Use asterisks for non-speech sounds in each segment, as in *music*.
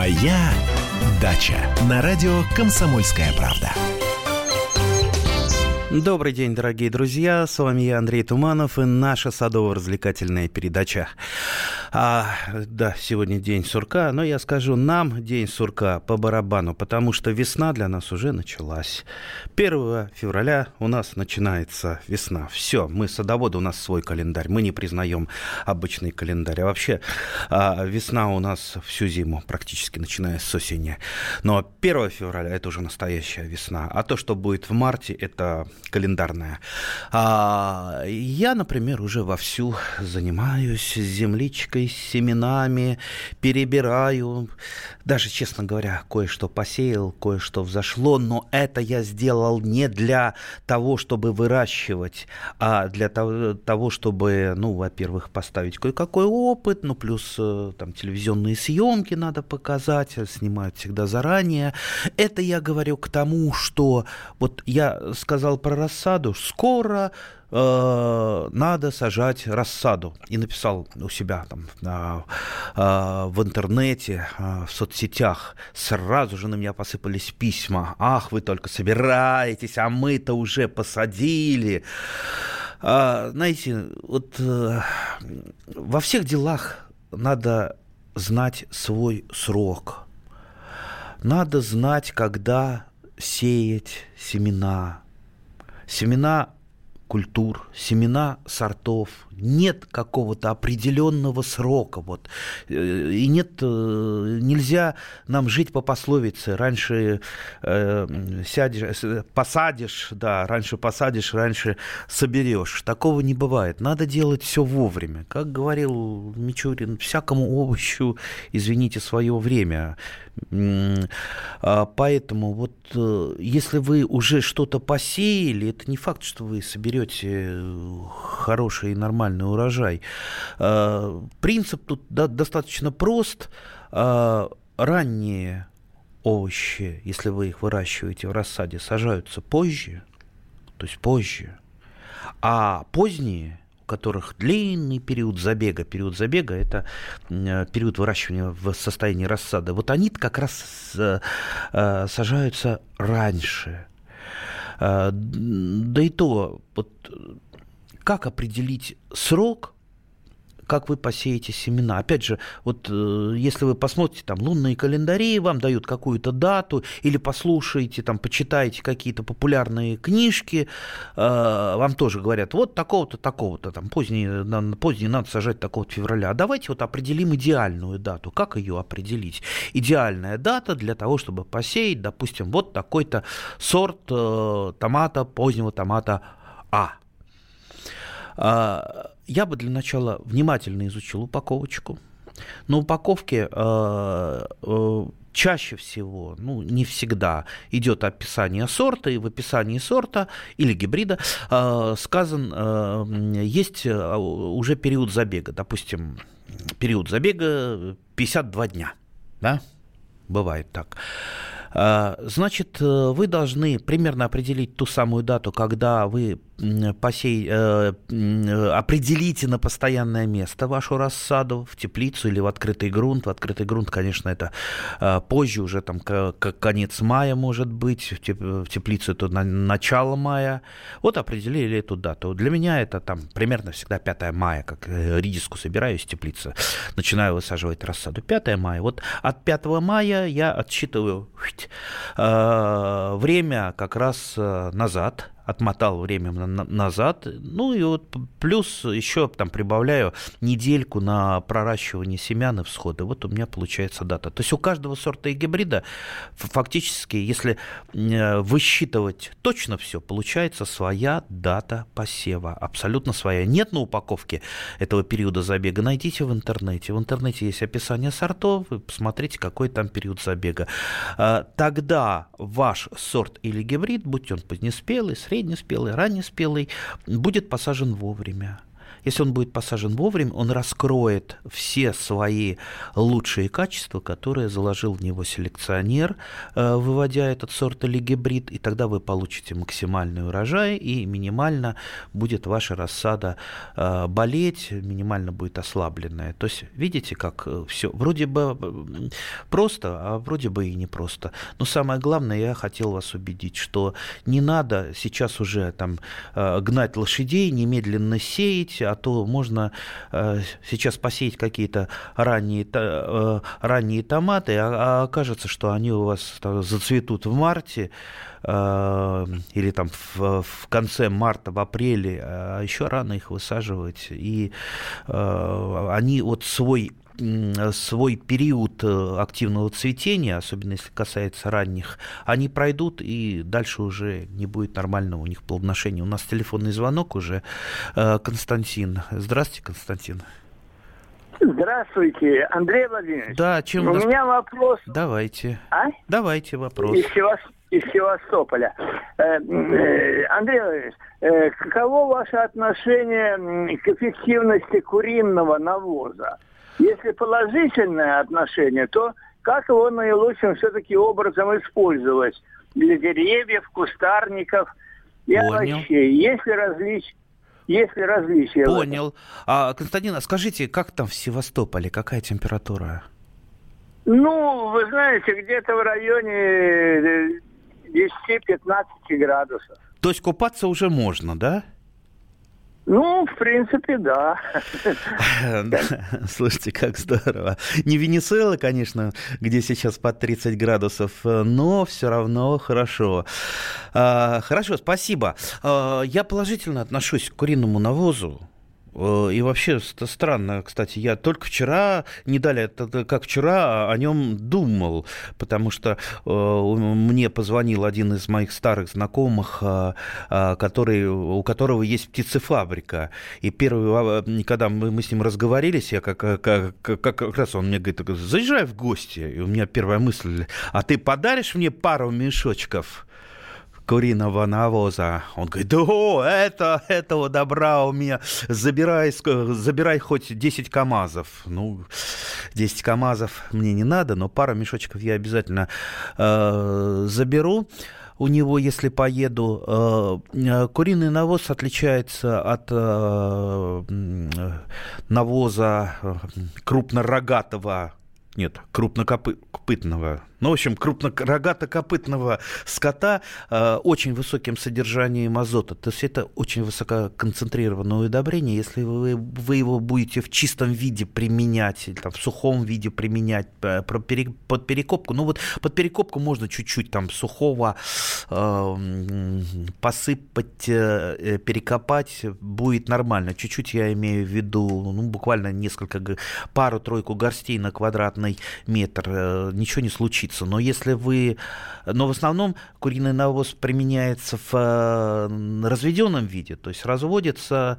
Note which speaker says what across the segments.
Speaker 1: Моя дача на радио Комсомольская правда.
Speaker 2: Добрый день, дорогие друзья. С вами я, Андрей Туманов, и наша садово-развлекательная передача. А, да, сегодня день сурка, но я скажу, нам день сурка по барабану, потому что весна для нас уже началась. 1 февраля у нас начинается весна. Все, мы садоводы, у нас свой календарь. Мы не признаем обычный календарь. А вообще а, весна у нас всю зиму, практически начиная с осени. Но 1 февраля это уже настоящая весна. А то, что будет в марте, это календарная. А, я, например, уже вовсю занимаюсь земличкой, семенами, перебираю. Даже, честно говоря, кое-что посеял, кое-что взошло, но это я сделал не для того, чтобы выращивать, а для того, чтобы, ну, во-первых, поставить кое-какой опыт, ну, плюс э, там телевизионные съемки надо показать, снимают всегда заранее. Это я говорю к тому, что вот я сказал про рассаду, скоро э, надо сажать рассаду. И написал у себя там э, э, в интернете, э, в соцсетях. Сразу же на меня посыпались письма. Ах, вы только собираетесь, а мы-то уже посадили. А, знаете, вот э, во всех делах надо знать свой срок. Надо знать, когда сеять семена. Семена культур, семена сортов, нет какого-то определенного срока. Вот. Э, и нет, э, нельзя нам жить по пословице. Раньше э, сядешь, э, посадишь, да, раньше посадишь, раньше соберешь. Такого не бывает. Надо делать все вовремя. Как говорил Мичурин, всякому овощу, извините, свое время. А, поэтому вот если вы уже что-то посеяли, это не факт, что вы соберете хороший и нормальный урожай. Э, принцип тут достаточно прост. Э, ранние овощи, если вы их выращиваете в рассаде, сажаются позже, то есть позже. А поздние у которых длинный период забега. Период забега – это э, период выращивания в состоянии рассады. Вот они как раз сажаются раньше. Да и то, вот как определить срок, как вы посеете семена. Опять же, вот э, если вы посмотрите там лунные календари, вам дают какую-то дату, или послушаете, там, почитаете какие-то популярные книжки, э, вам тоже говорят, вот такого-то, такого-то, там, поздний, поздний надо сажать такого-то февраля. А давайте вот определим идеальную дату. Как ее определить? Идеальная дата для того, чтобы посеять, допустим, вот такой-то сорт э, томата, позднего томата А. Я бы для начала внимательно изучил упаковочку. На упаковке э, э, чаще всего, ну не всегда, идет описание сорта, и в описании сорта или гибрида э, сказан, э, есть уже период забега, допустим, период забега 52 дня, да, бывает так. Значит, вы должны примерно определить ту самую дату, когда вы посей, э, определите на постоянное место вашу рассаду в теплицу или в открытый грунт. В открытый грунт, конечно, это э, позже, уже там как конец мая может быть, в теплицу это на, начало мая. Вот определили эту дату. Для меня это там примерно всегда 5 мая, как э, редиску собираю из теплицы, начинаю высаживать рассаду. 5 мая. Вот от 5 мая я отсчитываю э, время как раз э, назад, отмотал время назад. Ну и вот плюс еще там прибавляю недельку на проращивание семян и всходы. Вот у меня получается дата. То есть у каждого сорта и гибрида фактически, если э, высчитывать точно все, получается своя дата посева. Абсолютно своя. Нет на упаковке этого периода забега. Найдите в интернете. В интернете есть описание сортов. Вы посмотрите, какой там период забега. А, тогда ваш сорт или гибрид, будь он позднеспелый, средний, среднеспелый, раннеспелый, будет посажен вовремя. Если он будет посажен вовремя, он раскроет все свои лучшие качества, которые заложил в него селекционер, э, выводя этот сорт или гибрид, и тогда вы получите максимальный урожай, и минимально будет ваша рассада э, болеть, минимально будет ослабленная. То есть, видите, как э, все вроде бы просто, а вроде бы и не просто. Но самое главное, я хотел вас убедить, что не надо сейчас уже там гнать лошадей, немедленно сеять, а то можно сейчас посеять какие-то ранние, ранние томаты, а, а окажется, что они у вас зацветут в марте, э, или там в, в конце марта, в апреле, а еще рано их высаживать. И э, они вот свой свой период э, активного цветения, особенно если касается ранних, они пройдут, и дальше уже не будет нормального у них плодоношения. У нас телефонный звонок уже. Э, Константин. Здравствуйте, Константин.
Speaker 3: Здравствуйте, Андрей Владимирович.
Speaker 2: Да, чем
Speaker 3: у нас... меня вопрос.
Speaker 2: Давайте.
Speaker 3: А?
Speaker 2: Давайте вопрос.
Speaker 3: Из, Севас... из Севастополя. Э, э, Андрей Владимирович, э, каково ваше отношение к эффективности куриного навоза? Если положительное отношение, то как его наилучшим все-таки образом использовать для деревьев, кустарников и Понял. овощей? Есть ли различия? Есть ли различия?
Speaker 2: Понял. А, Константин, а скажите, как там в Севастополе, какая температура?
Speaker 3: Ну, вы знаете, где-то в районе 10-15 э, градусов.
Speaker 2: То есть купаться уже можно, да?
Speaker 3: Ну, в принципе, да. *laughs*
Speaker 2: Слушайте, как здорово. Не Венесуэла, конечно, где сейчас под 30 градусов, но все равно хорошо. А, хорошо, спасибо. А, я положительно отношусь к куриному навозу. Э, и вообще это странно, кстати, я только вчера, не далее, как вчера, о нем думал, потому что э, мне позвонил один из моих старых знакомых, э, который, у которого есть птицефабрика. И первый, когда мы, с ним разговорились, я как, как, как, как раз он мне говорит, заезжай в гости. И у меня первая мысль, а ты подаришь мне пару мешочков? Куриного навоза. Он говорит, да, это, этого добра у меня, забирай, забирай хоть 10 КАМАЗов. Ну, 10 КАМАЗов мне не надо, но пару мешочков я обязательно э, заберу у него, если поеду. Э, куриный навоз отличается от э, навоза э, крупнорогатого нет, крупнокопытного ну, в общем, крупнорогато-копытного скота э, очень высоким содержанием азота. То есть это очень высококонцентрированное удобрение. Если вы, вы его будете в чистом виде применять, или там, в сухом виде применять э, под перекопку, ну вот под перекопку можно чуть-чуть там сухого э, посыпать, э, э, перекопать, будет нормально. Чуть-чуть я имею в виду, ну, буквально несколько, пару-тройку горстей на квадратный метр. Э, ничего не случится случится. Но если вы... Но в основном куриный навоз применяется в э, разведенном виде, то есть разводится.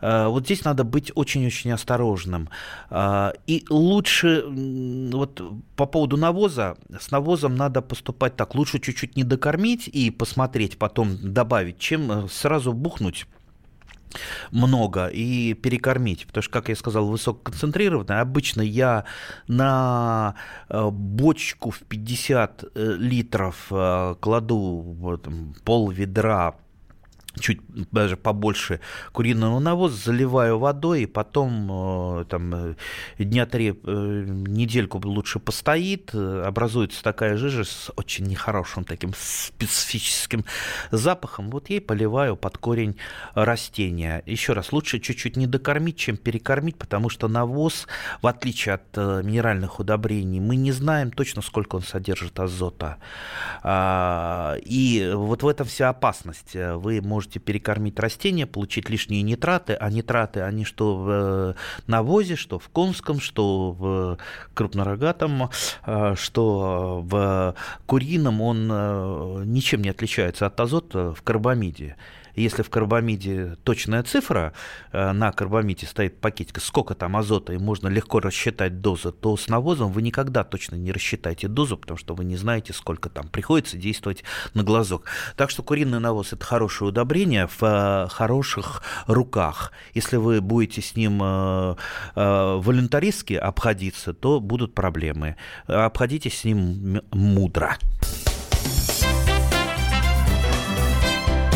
Speaker 2: Э, вот здесь надо быть очень-очень осторожным. Э, и лучше, вот по поводу навоза, с навозом надо поступать так. Лучше чуть-чуть не докормить и посмотреть, потом добавить, чем сразу бухнуть много и перекормить. Потому что, как я сказал, высококонцентрированное. Обычно я на э, бочку в 50 э, литров э, кладу пол ведра чуть даже побольше куриного навоза, заливаю водой, и потом э, там, э, дня три, э, недельку лучше постоит, образуется такая жижа с очень нехорошим таким специфическим запахом. Вот ей поливаю под корень растения. Еще раз, лучше чуть-чуть не докормить, чем перекормить, потому что навоз, в отличие от минеральных удобрений, мы не знаем точно, сколько он содержит азота. А, и вот в этом вся опасность. Вы можете можете перекормить растения, получить лишние нитраты, а нитраты, они что в э, навозе, что в конском, что в крупнорогатом, э, что в курином, он э, ничем не отличается от азота в карбамиде. Если в карбамиде точная цифра, э, на карбамиде стоит пакетик, сколько там азота, и можно легко рассчитать дозу, то с навозом вы никогда точно не рассчитаете дозу, потому что вы не знаете, сколько там приходится действовать на глазок. Так что куриный навоз – это хорошее удобрение в э, хороших руках. Если вы будете с ним э, волюнтаристски обходиться, то будут проблемы. Обходитесь с ним мудро.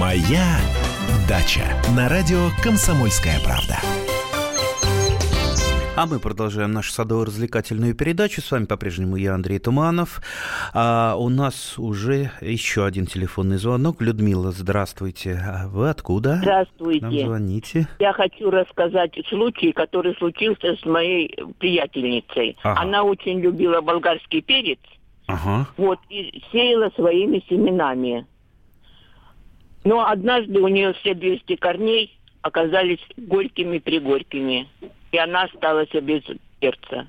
Speaker 1: Моя дача на радио Комсомольская правда.
Speaker 2: А мы продолжаем нашу садово-развлекательную передачу. С вами по-прежнему я, Андрей Туманов. А у нас уже еще один телефонный звонок. Людмила, здравствуйте. А вы откуда?
Speaker 4: Здравствуйте.
Speaker 2: Нам звоните.
Speaker 4: Я хочу рассказать случай, который случился с моей приятельницей.
Speaker 2: Ага.
Speaker 4: Она очень любила болгарский перец.
Speaker 2: Ага.
Speaker 4: Вот, и сеяла своими семенами. Но однажды у нее все 200 корней оказались горькими-пригорькими. И она осталась без перца.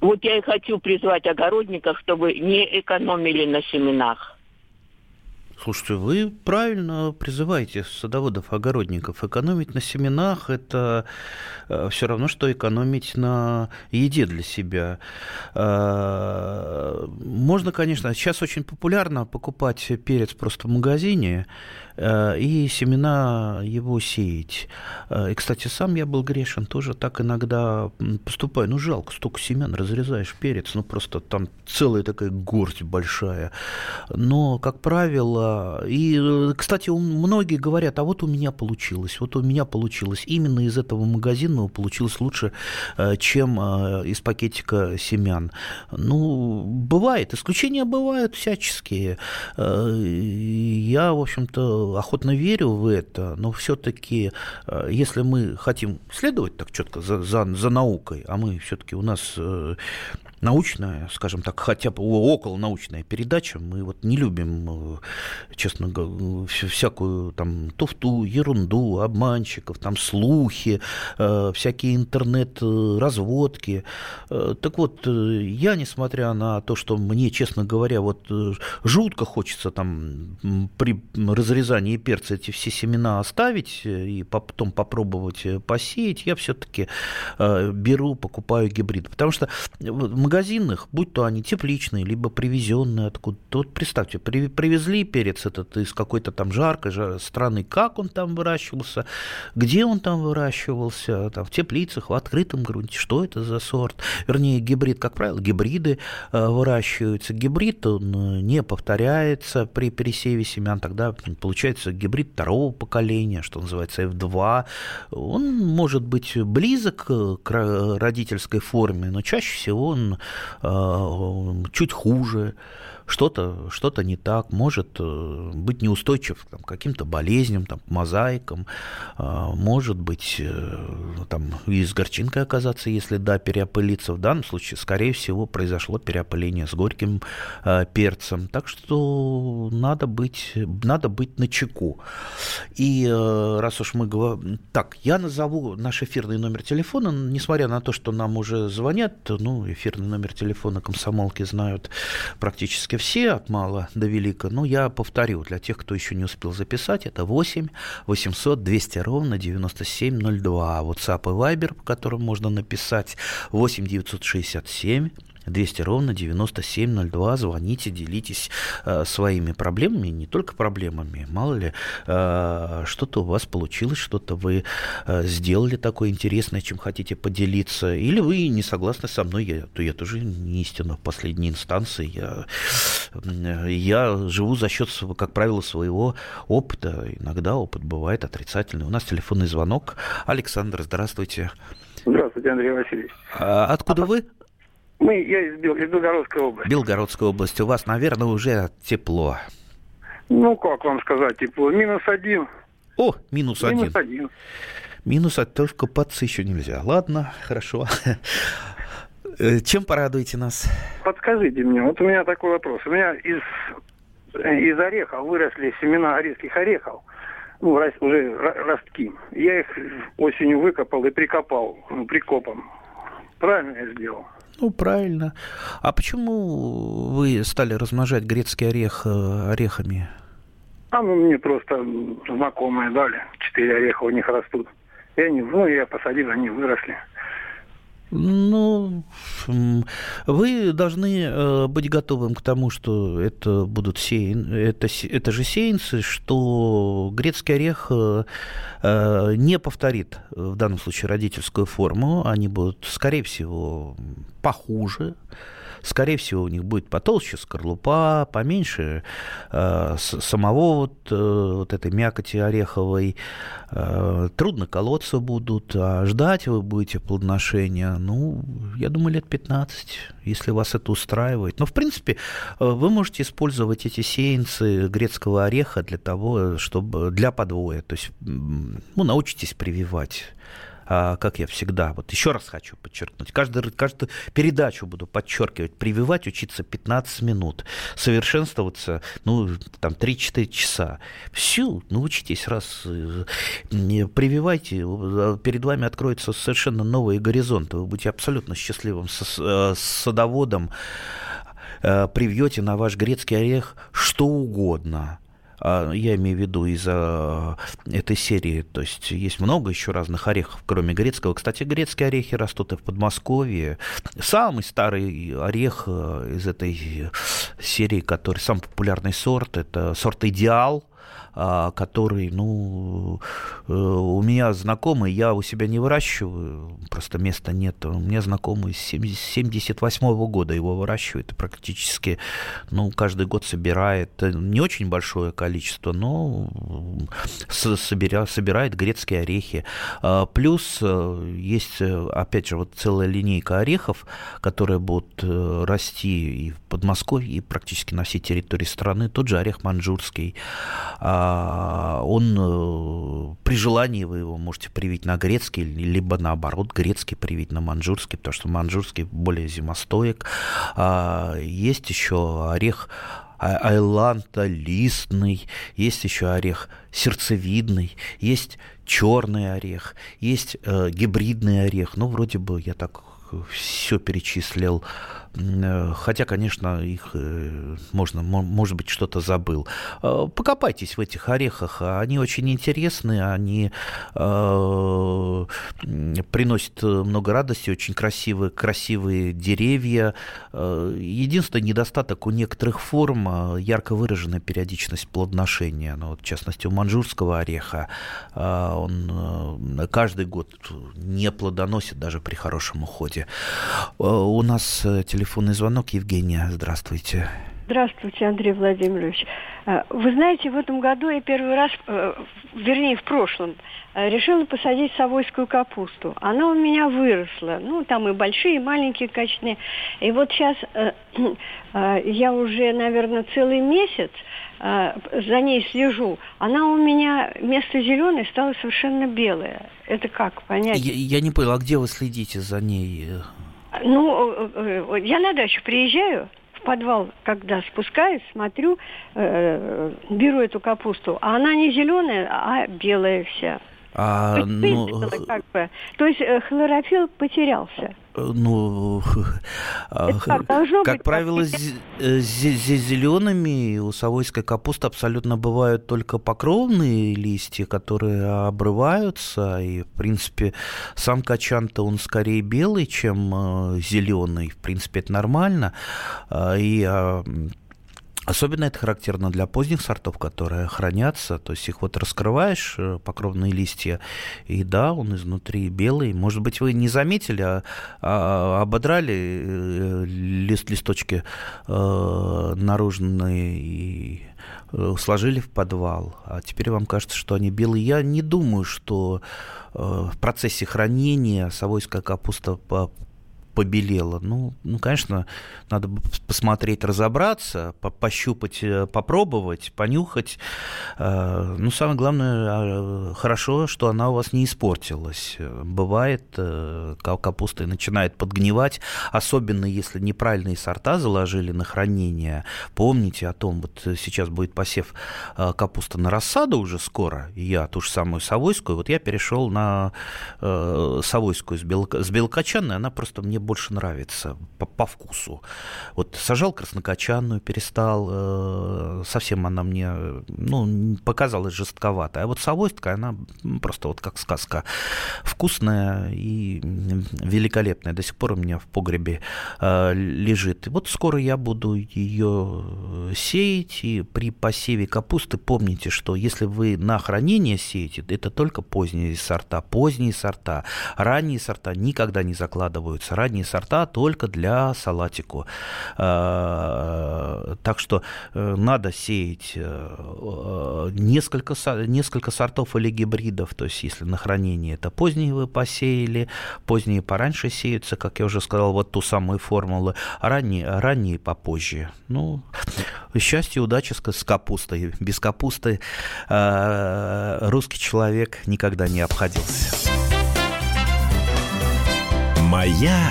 Speaker 4: Вот я и хочу призвать огородников, чтобы не экономили на семенах.
Speaker 2: Слушайте, вы правильно призываете садоводов-огородников. Экономить на семенах – это все равно, что экономить на еде для себя. Э, Можно, конечно, сейчас очень популярно покупать перец просто в магазине э, и семена его сеять. Э, И, кстати, сам я был грешен, тоже так иногда поступаю. Ну, жалко, столько семян, разрезаешь перец, ну, просто там целая такая горсть большая. Но, как правило, и, э, кстати, многие говорят, а вот у меня получилось, вот у меня получилось. Именно из этого магазинного получилось лучше, э, чем э, из пакетика семян. Ну, бывает, исключения бывают всяческие. Я, в общем-то, охотно верю в это, но все-таки, если мы хотим следовать так четко за, за, за наукой, а мы все-таки у нас научная, скажем так, хотя бы около научная передача, мы вот не любим, э, честно говоря, всякую там туфту, ерунду, обманщиков, там слухи, э, всякие интернет-разводки. Э, Так вот, я, несмотря на то, что мне, честно говоря, вот жутко хочется там при разрезании перца эти все семена оставить и потом попробовать посеять, я все-таки беру, покупаю гибрид. Потому что в магазинах, будь то они тепличные, либо привезенные откуда-то, вот представьте, при- привезли перец этот из какой-то там жаркой жа- страны, как он там выращивался, где он там выращивался, там, в теплицах, в открытом грунте, что это за сорт, вернее, гибрид, как правило, гибриды э, выращиваются. Гибрид, он э, не повторяется при пересеве семян, тогда получается гибрид второго поколения, что называется F2. Он может быть близок к ро- родительской форме, но чаще всего он чуть хуже, что-то что не так, может э, быть неустойчив к каким-то болезням, там, мозаикам, э, может быть э, там, и с горчинкой оказаться, если да, переопылиться. В данном случае, скорее всего, произошло переопыление с горьким перцем. Так что надо быть, надо быть на чеку. И раз уж мы говорим... Так, я назову наш эфирный номер телефона, несмотря на то, что нам уже звонят, ну, эфирный номер телефона комсомолки знают практически все, от мала до велика. Но я повторю, для тех, кто еще не успел записать, это 8 800 200 ровно 9702. WhatsApp и Viber, по которым можно написать 8 967 200 ровно 9702. Звоните, делитесь э, своими проблемами, не только проблемами. Мало ли, э, что-то у вас получилось, что-то вы э, сделали такое интересное, чем хотите поделиться. Или вы не согласны со мной, я, то я тоже не истина в последней инстанции. Я, э, я живу за счет, как правило, своего опыта. Иногда опыт бывает отрицательный. У нас телефонный звонок. Александр, здравствуйте.
Speaker 3: Здравствуйте, Андрей Васильевич.
Speaker 2: А откуда вы?
Speaker 3: Мы, я из, Бел- из Белгородской области.
Speaker 2: Белгородская область. У вас, наверное, уже тепло.
Speaker 5: Ну, как вам сказать, тепло, минус один.
Speaker 2: О, минус, минус
Speaker 5: один. один.
Speaker 2: Минус, а только подцы еще нельзя. Ладно, хорошо. *laughs* Чем порадуете нас?
Speaker 5: Подскажите мне, вот у меня такой вопрос. У меня из, из орехов выросли семена орехских орехов, ну, уже ростки. Я их осенью выкопал и прикопал, ну, прикопом. Правильно я сделал?
Speaker 2: Ну, правильно. А почему вы стали размножать грецкий орех э, орехами?
Speaker 5: А ну мне просто знакомые дали. Четыре ореха у них растут. И они, ну, я посадил, они выросли.
Speaker 2: Ну, вы должны э, быть готовым к тому, что это будут сеян... это, это же сеянцы, что грецкий орех э, э, не повторит в данном случае родительскую форму. Они будут, скорее всего, похуже, скорее всего, у них будет потолще скорлупа, поменьше э, самого вот, э, вот этой мякоти ореховой. Э, трудно колоться будут, а ждать вы будете плодоношения, ну, я думаю, лет 15, если вас это устраивает. Но, в принципе, э, вы можете использовать эти сеянцы грецкого ореха для того, чтобы для подвоя, то есть, ну, научитесь прививать как я всегда, вот еще раз хочу подчеркнуть, каждую, каждую передачу буду подчеркивать, прививать, учиться 15 минут, совершенствоваться, ну, там, 3-4 часа. Все, научитесь раз, э, прививайте, э, перед вами откроются совершенно новые горизонты, вы будете абсолютно счастливым э, садоводом, привьете на ваш грецкий орех что угодно – а, я имею в виду из-за этой серии, то есть есть много еще разных орехов, кроме грецкого. Кстати, грецкие орехи растут и в Подмосковье. Самый старый орех э, из этой серии, который самый популярный сорт, это сорт «Идеал», а, который, ну, э, у меня знакомый, я у себя не выращиваю, просто места нет. У меня знакомый с 78 -го года его выращивает практически, ну, каждый год собирает, э, не очень большое количество, но собиря, собирает грецкие орехи. А, плюс э, есть, опять же, вот целая линейка орехов, которые будут расти и в Подмосковье, и практически на всей территории страны. Тот же орех манжурский, а, а, он э, при желании вы его можете привить на грецкий, либо наоборот грецкий привить на манжурский, потому что манжурский более зимостоек. А, есть еще орех а, айланта листный, есть еще орех сердцевидный, есть черный орех, есть э, гибридный орех. Ну, вроде бы я так все перечислил. Э, хотя, конечно, их э, можно, может быть, что-то забыл. Э, покопайтесь в этих орехах. Они очень интересны, они э, приносят много радости, очень красивые, красивые деревья. Единственный недостаток у некоторых форм – ярко выраженная периодичность плодоношения. Ну, вот, в частности, у манжурского ореха он каждый год не плодоносит даже при хорошем уходе. У нас телефон телефонный звонок. Евгения, здравствуйте.
Speaker 6: Здравствуйте, Андрей Владимирович. Э, вы знаете, в этом году я первый раз, э, вернее, в прошлом, э, решила посадить совойскую капусту. Она у меня выросла. Ну, там и большие, и маленькие качные. И вот сейчас *clears throat* я уже, наверное, целый месяц за ней слежу. Она у меня вместо зеленой стала совершенно белая. Это как понять?
Speaker 2: Я, я не понял, а где вы следите за ней?
Speaker 6: Ну, я на дачу приезжаю, подвал, когда спускаюсь, смотрю, э, беру эту капусту, а она не зеленая, а белая вся. А, ну... как бы. То есть хлорофилл потерялся.
Speaker 2: Ну, *laughs* как, как правило, э, зелеными у совойской капусты абсолютно бывают только покровные листья, которые обрываются. И, в принципе, сам качан-то он скорее белый, чем э, зеленый. В принципе, это нормально. А, и а, Особенно это характерно для поздних сортов, которые хранятся. То есть их вот раскрываешь, э, покровные листья, и да, он изнутри белый. Может быть, вы не заметили, а, а ободрали э, лист, листочки э, наружные и э, сложили в подвал, а теперь вам кажется, что они белые. Я не думаю, что в процессе хранения совойская капуста побелела. Ну, ну, конечно, надо посмотреть, разобраться, по пощупать, э, попробовать, понюхать. Э, ну, самое главное, а, хорошо, что она у вас не испортилась. Бывает, э, капуста начинает подгнивать, особенно если неправильные сорта заложили на хранение. Помните о том, вот сейчас будет посев капусты на рассаду уже скоро, и я ту же самую совойскую, вот я перешел на совойскую с, белка, с белокочанной, она просто мне больше нравится по, по вкусу. Вот сажал краснокочанную, перестал, э, совсем она мне, ну, показалась жестковатая. А вот совойская, она просто вот как сказка. Вкусная и великолепная. До сих пор у меня в погребе э, лежит. И вот скоро я буду ее сеять, и при посеве капусты помните, что если вы на хранение сеете, это только поздние сорта. Поздние сорта, ранние сорта никогда не закладываются. Ранние сорта только для салатику. А, так что э, надо сеять э, несколько, несколько сортов или гибридов. То есть, если на хранение это поздние вы посеяли, поздние пораньше сеются, как я уже сказал, вот ту самую формулу, а ранние, ранние попозже. Ну, счастье, удачи с капустой. Без капусты э, русский человек никогда не обходился.
Speaker 1: Моя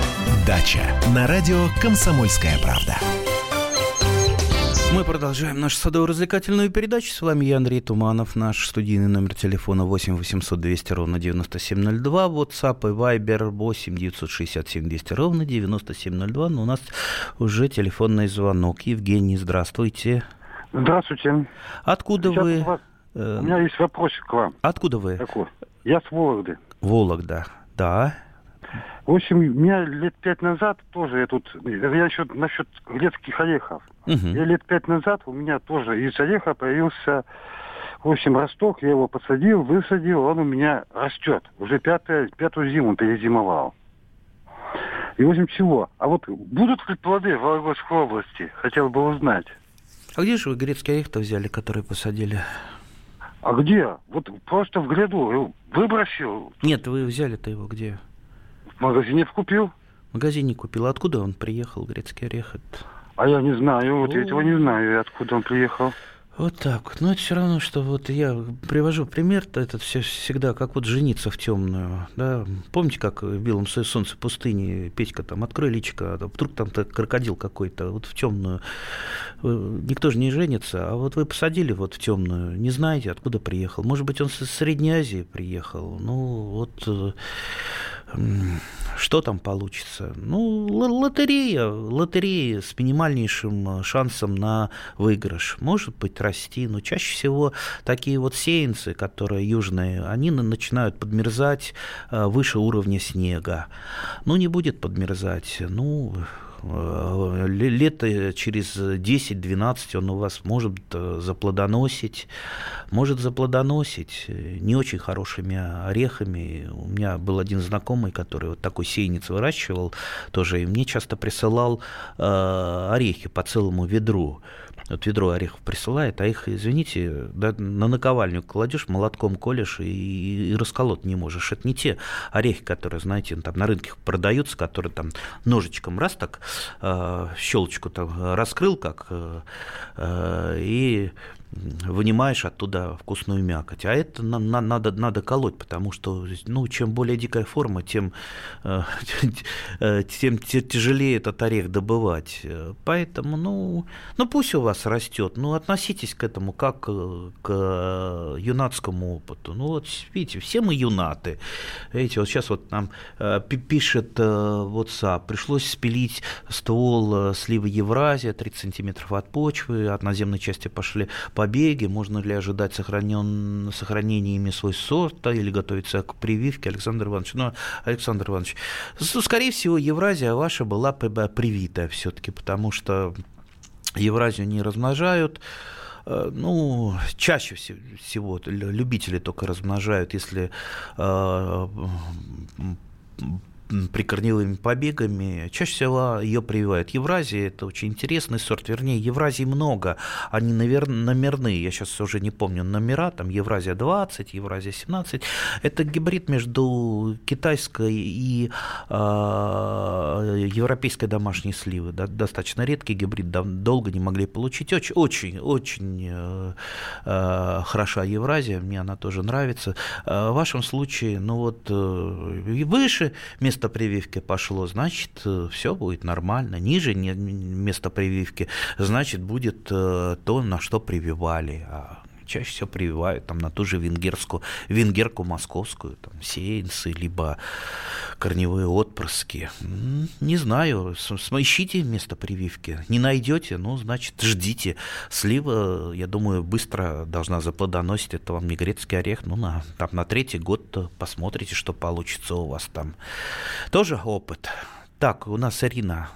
Speaker 1: дача на радио Комсомольская правда.
Speaker 2: Мы продолжаем нашу садово-развлекательную передачу. С вами я, Андрей Туманов. Наш студийный номер телефона 8 800 200 ровно 9702. WhatsApp и Viber 8 967 200 ровно 9702. Но у нас уже телефонный звонок. Евгений, здравствуйте.
Speaker 5: Здравствуйте.
Speaker 2: Откуда
Speaker 5: Сейчас
Speaker 2: вы?
Speaker 5: у вас-
Speaker 2: Э,
Speaker 5: У меня есть вопросик к вам.
Speaker 2: Откуда вы?
Speaker 5: Такой. Я с Вологды.
Speaker 2: Вологда. Да.
Speaker 5: В общем, у меня лет пять назад тоже я тут... Я еще насчет грецких орехов.
Speaker 2: Мгм.
Speaker 5: Я лет пять назад у меня тоже из ореха появился, в общем, росток. Я его посадил, высадил, он у меня растет. Уже пятая, пятую зиму перезимовал. И, в общем, чего? А вот будут ли плоды в Вологодской области? Хотел бы узнать.
Speaker 2: А где же вы грецкий орех-то взяли, который посадили?
Speaker 5: А где? Вот просто в гряду выбросил,
Speaker 2: Нет, вы взяли-то его где?
Speaker 5: Магазине купил.
Speaker 2: В магазине купил. Откуда он приехал, грецкий орех? Это-
Speaker 5: А я не знаю, вот я этого не знаю, откуда он приехал.
Speaker 2: Вот так вот. Но это все равно, что вот я привожу пример, то это все всегда как вот жениться в темную. Да? Помните, как в белом со- солнце пустыни Петька там открой личико, а вдруг там то крокодил какой-то, вот в темную. Э, Никто же не женится, а вот вы посадили вот в темную, не знаете, откуда приехал. Может быть, он с Средней Азии приехал. Ну, вот э, что там получится? Ну, лотерея, лотерея с минимальнейшим э, шансом на выигрыш. Может быть, расти, но чаще всего такие вот сеянцы, которые южные, они на- начинают подмерзать э, выше уровня снега. Ну, не будет подмерзать, ну, э, ле- лето через 10-12 он у вас может э, заплодоносить, может заплодоносить э, не очень хорошими орехами. У меня был один знакомый, который вот такой сеянец выращивал тоже, и мне часто присылал э, орехи по целому ведру. Вот ведро орехов присылает, а их, извините, да, на наковальню кладешь, молотком колешь и, и расколоть не можешь. Это не те орехи, которые, знаете, там на рынке продаются, которые там ножичком раз так э, щелочку там раскрыл, как э, э, и вынимаешь оттуда вкусную мякоть. А это на- на- надо, надо колоть, потому что ну, чем более дикая форма, тем, э, *laughs* э, тем те- тяжелее этот орех добывать. Поэтому, ну, ну пусть у вас растет, ну относитесь к этому как э, к юнатскому опыту. Ну вот видите, все мы юнаты. Видите, вот сейчас вот нам э, пи- пишет э, WhatsApp, пришлось спилить ствол э, сливы Евразия, 30 сантиметров от почвы, от наземной части пошли, побеги, можно ли ожидать сохранен, сохранения ими свой сорт или готовиться к прививке, Александр Иванович. Ну, Александр Иванович, скорее всего, Евразия ваша была привитая все-таки, потому что Евразию не размножают, э, ну, чаще всего любители только размножают, если прикорневыми побегами. Чаще всего ее прививают. Евразия – это очень интересный сорт. Вернее, Евразии много. Они навер... номерные. Я сейчас уже не помню номера. Там Евразия 20, Евразия 17. Это гибрид между китайской и э, европейской домашней сливы. Да, достаточно редкий гибрид. Долго не могли получить. Очень, очень, очень э, э, хороша Евразия. Мне она тоже нравится. Э, в вашем случае, ну вот, э, выше место место прививки пошло, значит, э, все будет нормально. Ниже место прививки, значит, будет э, то, на что прививали. А чаще всего прививают там, на ту же венгерскую, венгерку московскую, там, сеянцы, либо корневые отпрыски. Не знаю, ищите место прививки. Не найдете, ну, значит, ждите. Слива, я думаю, быстро должна заплодоносить. Это вам не грецкий орех. Ну, на, там, на третий год посмотрите, что получится у вас там. Тоже опыт. Так, у нас Ирина.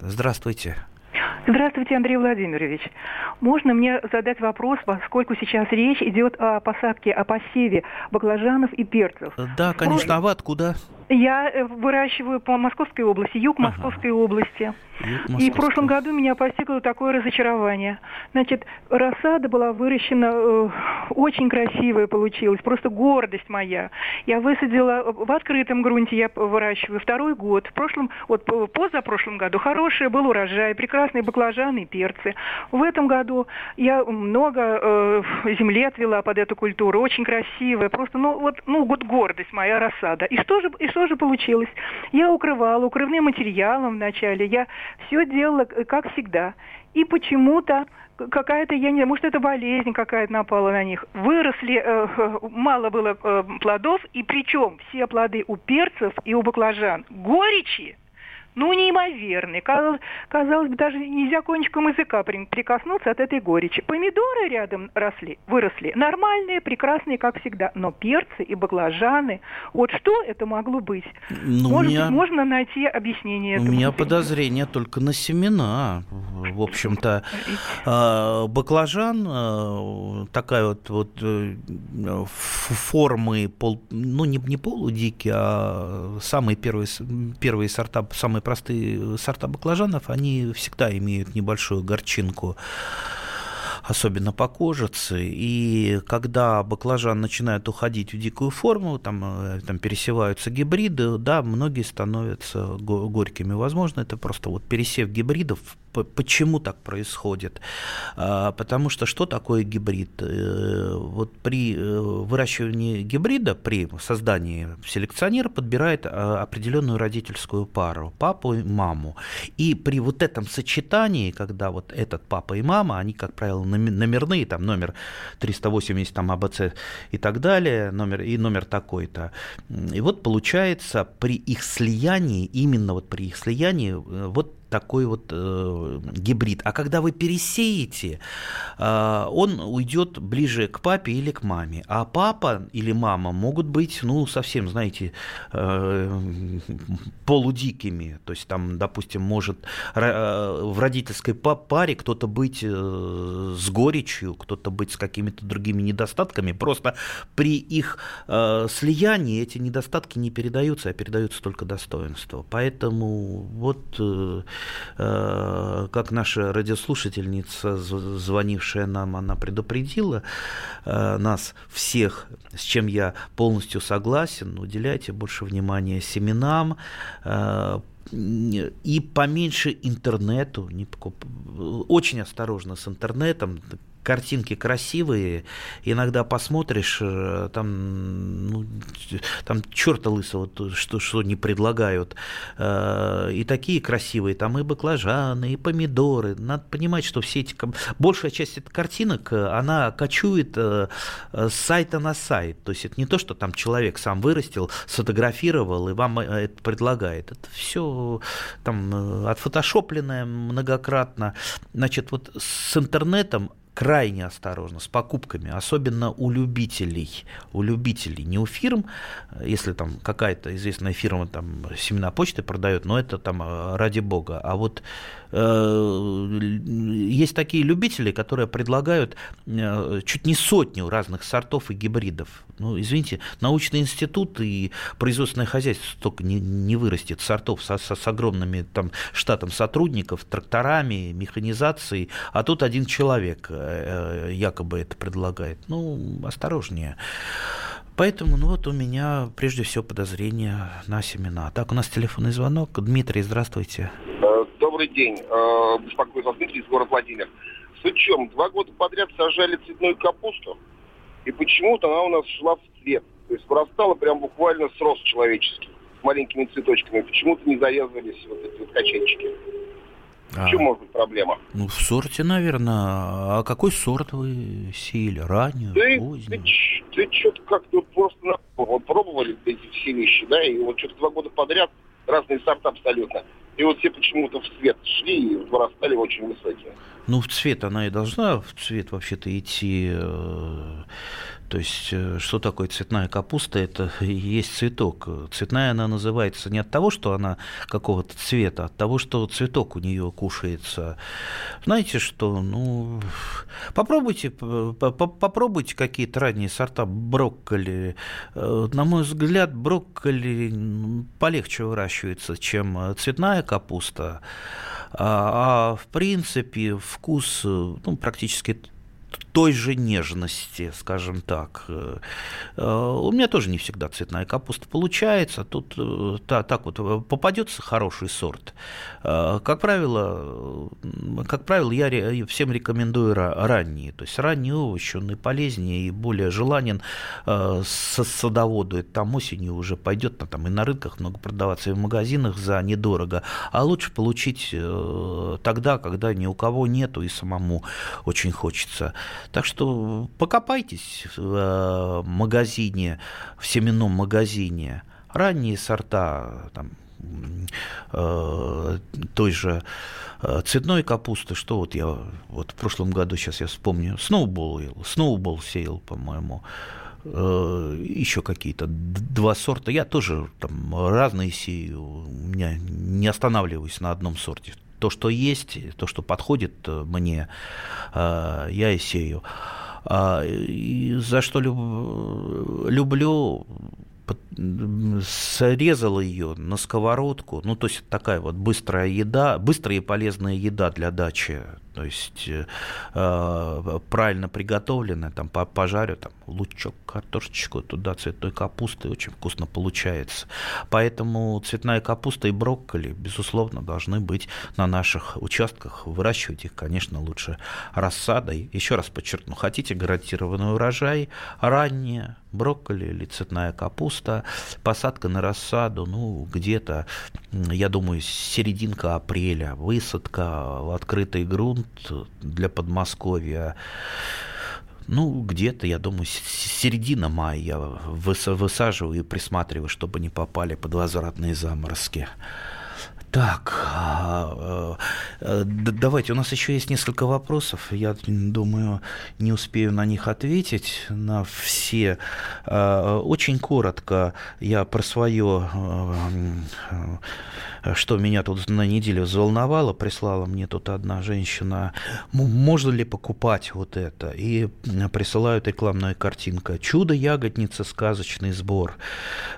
Speaker 2: Здравствуйте.
Speaker 7: Здравствуйте, Андрей Владимирович. Можно мне задать вопрос, поскольку сейчас речь идет о посадке, о посеве баклажанов и перцев?
Speaker 2: Да, конечно. А вы откуда?
Speaker 7: Я э, выращиваю по Московской области, юг ага. Московской области. И в прошлом году меня постигло такое разочарование. Значит, рассада была выращена, э, очень красивая получилась, просто гордость моя. Я высадила в открытом грунте, я выращиваю второй год. В прошлом, вот позапрошлом году хороший был урожай, прекрасные баклажаны и перцы. В этом году я много э, земли отвела под эту культуру, очень красивая, просто, ну вот, ну вот гордость моя рассада. И что же, и что же получилось? Я укрывала укрывным материалом вначале, я все делала э, как всегда. И почему-то какая-то, я не знаю, может, это болезнь какая-то напала на них. Выросли, э, *laughs* мало было э, плодов, и причем все плоды у перцев и у баклажан горечи ну, неимоверный. Казалось бы, даже нельзя кончиком языка прикоснуться от этой горечи. Помидоры рядом росли, выросли. Нормальные, прекрасные, как всегда. Но перцы и баклажаны, вот что это могло быть? Ну, Может меня... быть, можно найти объяснение
Speaker 2: У меня подозрение только на семена. В общем-то, а, баклажан а, такая вот, вот э, формы, пол, ну, не, не полудикие, а самые первые, первые сорта, самые простые сорта баклажанов, они всегда имеют небольшую горчинку особенно по кожице. И когда баклажан начинает уходить в дикую форму, там, э, там пересеваются гибриды, да, многие становятся горькими. Возможно, это просто вот пересев гибридов Почему так происходит? А, потому что что такое гибрид? Э, вот при э, выращивании гибрида, при создании селекционер подбирает а, определенную родительскую пару, папу и маму. И при вот этом сочетании, когда вот этот папа и мама, они, как правило, номерные, там номер 380, там АБЦ и так далее, номер, и номер такой-то. И вот получается при их слиянии, именно вот при их слиянии, э, вот такой вот э, гибрид. А когда вы пересеете, э, он уйдет ближе к папе или к маме. А папа или мама могут быть, ну, совсем, знаете, э, полудикими. То есть там, допустим, может э, в родительской паре кто-то быть э, с горечью, кто-то быть с какими-то другими недостатками. Просто при их э, слиянии эти недостатки не передаются, а передаются только достоинства. Поэтому вот э, как наша радиослушательница, звонившая нам, она предупредила э, нас всех, с чем я полностью согласен, уделяйте больше внимания семенам, э, и поменьше интернету, не покуп... очень осторожно с интернетом, картинки красивые, иногда посмотришь, э, там, ну, там черта лысого, что, что не предлагают, э, и такие красивые, там и баклажаны, и помидоры. Надо понимать, что все эти, большая часть этих картинок, э, она кочует с сайта на сайт, то есть это не то, что там человек сам вырастил, сфотографировал и вам это предлагает. Это все там отфотошопленное многократно. Значит, вот с интернетом крайне осторожно с покупками, особенно у любителей, у любителей, не у фирм, если там какая-то известная фирма там семена почты продает, но это там э, ради бога, а вот э, есть такие любители, которые предлагают э, чуть не сотню разных сортов и гибридов. Ну, извините, научный институт и производственное хозяйство столько не, не вырастет. Сортов со, со, с огромными там штатом сотрудников, тракторами, механизацией, а тут один человек Э, якобы это предлагает. Ну, осторожнее. Поэтому, ну вот у меня прежде всего подозрение на семена. Так, у нас телефонный звонок. Дмитрий, здравствуйте.
Speaker 8: Э, добрый день. Э, беспокоит вас Дмитрий из города Владимир. Суть в чем? Два года подряд сажали цветную капусту, и почему-то она у нас шла в цвет. То есть вырастала прям буквально с рост человеческий, с маленькими цветочками. Почему-то не завязывались вот эти вот качельчики. В чем может быть проблема?
Speaker 2: Ну, в сорте, наверное. А какой сорт вы сеяли? Раннюю,
Speaker 8: ты,
Speaker 2: позднюю?
Speaker 8: Ты, ты что-то как-то просто вот пробовали эти все вещи, да, и вот что-то два года подряд разные сорта абсолютно. И вот все почему-то в цвет шли и вырастали очень высокие.
Speaker 2: Ну, в цвет она и должна в цвет вообще-то идти э, то есть, э, что такое цветная капуста? Это *laughs* и есть цветок. Цветная она называется не от того, что она какого-то цвета, а от того, что цветок у нее кушается. Знаете что? Ну, попробуйте, попробуйте какие-то ранние сорта брокколи. Э, на мой взгляд, брокколи полегче выращивается, чем цветная капуста. А, а в принципе вкус ну, практически той же нежности, скажем так. Э, э, у меня тоже не всегда цветная капуста получается. Тут э, так, вот попадется хороший сорт. Как правило, как правило, я всем рекомендую ранние. То есть ранние овощи, он и полезнее, и более желанен садоводу. Это там осенью уже пойдет, там и на рынках много продаваться, и в магазинах за недорого. А лучше получить тогда, когда ни у кого нету, и самому очень хочется. Так что покопайтесь в э, магазине, в семенном магазине. Ранние сорта, там, э, той же э, цветной капусты, что вот я вот в прошлом году, сейчас я вспомню, сноубол, сноубол сеял, по-моему, еще какие-то два сорта. Я тоже там разные сею, у меня не останавливаюсь на одном сорте то, что есть, то, что подходит э, мне, э, я и сею. А, и за что люблю срезала ее на сковородку, ну, то есть такая вот быстрая еда, быстрая и полезная еда для дачи, то есть э, правильно приготовленная, там пожарю, там лучок, картошечку, туда цветной капусты, очень вкусно получается. Поэтому цветная капуста и брокколи, безусловно, должны быть на наших участках. Выращивать их, конечно, лучше рассадой. Еще раз подчеркну, хотите гарантированный урожай, ранее брокколи или цветная капуста, посадка на рассаду, ну, где-то, я думаю, серединка апреля, высадка в открытый грунт для Подмосковья, ну, где-то, я думаю, середина мая я высаживаю и присматриваю, чтобы не попали под возвратные заморозки. Так, а, э, давайте, у нас еще есть несколько вопросов. Я думаю, не успею на них ответить, на все. А, очень коротко я про свое, э, что меня тут на неделю взволновало, прислала мне тут одна женщина, можно ли покупать вот это? И присылают рекламную картинку. Чудо-ягодница, сказочный сбор.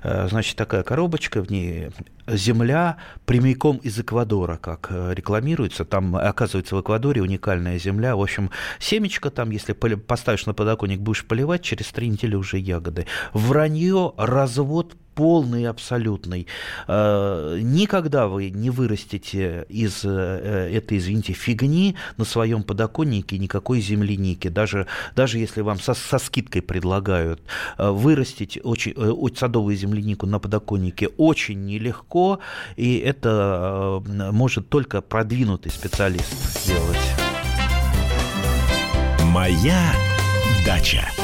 Speaker 2: Э, значит, такая коробочка, в ней земля прямиком из Эквадора, как э, рекламируется. Там, оказывается, в Эквадоре уникальная земля. В общем, семечко там, если поставишь на подоконник, будешь поливать, через три недели уже ягоды. Вранье, развод полный абсолютный. Э, никогда вы не вырастете из э, этой, извините, фигни на своем подоконнике никакой земляники. Даже, даже если вам со, со скидкой предлагают э, вырастить очень, садовую землянику на подоконнике очень нелегко, и это может только продвинутый специалист сделать.
Speaker 1: Моя дача.